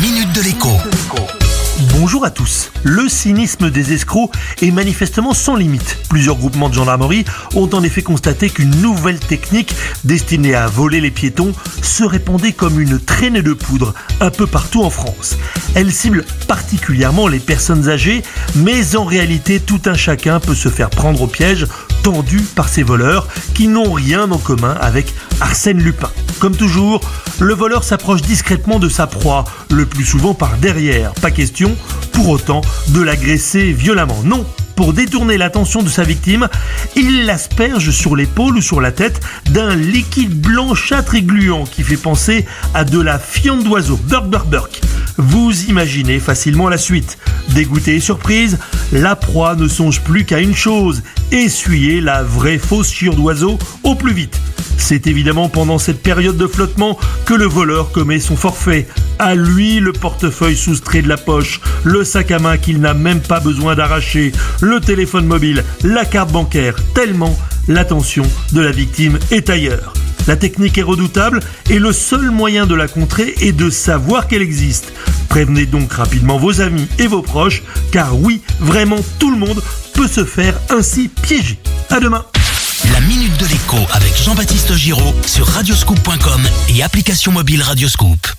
minute de l'écho. Bonjour à tous. Le cynisme des escrocs est manifestement sans limite. Plusieurs groupements de gendarmerie ont en effet constaté qu'une nouvelle technique destinée à voler les piétons se répandait comme une traînée de poudre un peu partout en France. Elle cible particulièrement les personnes âgées, mais en réalité tout un chacun peut se faire prendre au piège tendu par ces voleurs qui n'ont rien en commun avec Arsène Lupin. Comme toujours, le voleur s'approche discrètement de sa proie, le plus souvent par derrière. Pas question, pour autant, de l'agresser violemment. Non, pour détourner l'attention de sa victime, il l'asperge sur l'épaule ou sur la tête d'un liquide blanchâtre et gluant qui fait penser à de la fiente d'oiseau. Burk, burk, burk. Vous imaginez facilement la suite. Dégoûté et surprise, la proie ne songe plus qu'à une chose, essuyer la vraie fausse chiure d'oiseau au plus vite. C'est évidemment pendant cette période de flottement que le voleur commet son forfait. À lui le portefeuille soustrait de la poche, le sac à main qu'il n'a même pas besoin d'arracher, le téléphone mobile, la carte bancaire, tellement l'attention de la victime est ailleurs. La technique est redoutable et le seul moyen de la contrer est de savoir qu'elle existe. Prévenez donc rapidement vos amis et vos proches, car oui, vraiment tout le monde peut se faire ainsi piéger. À demain La minute de l'écho avec Jean-Baptiste Giraud sur radioscoop.com et application mobile Radioscoop.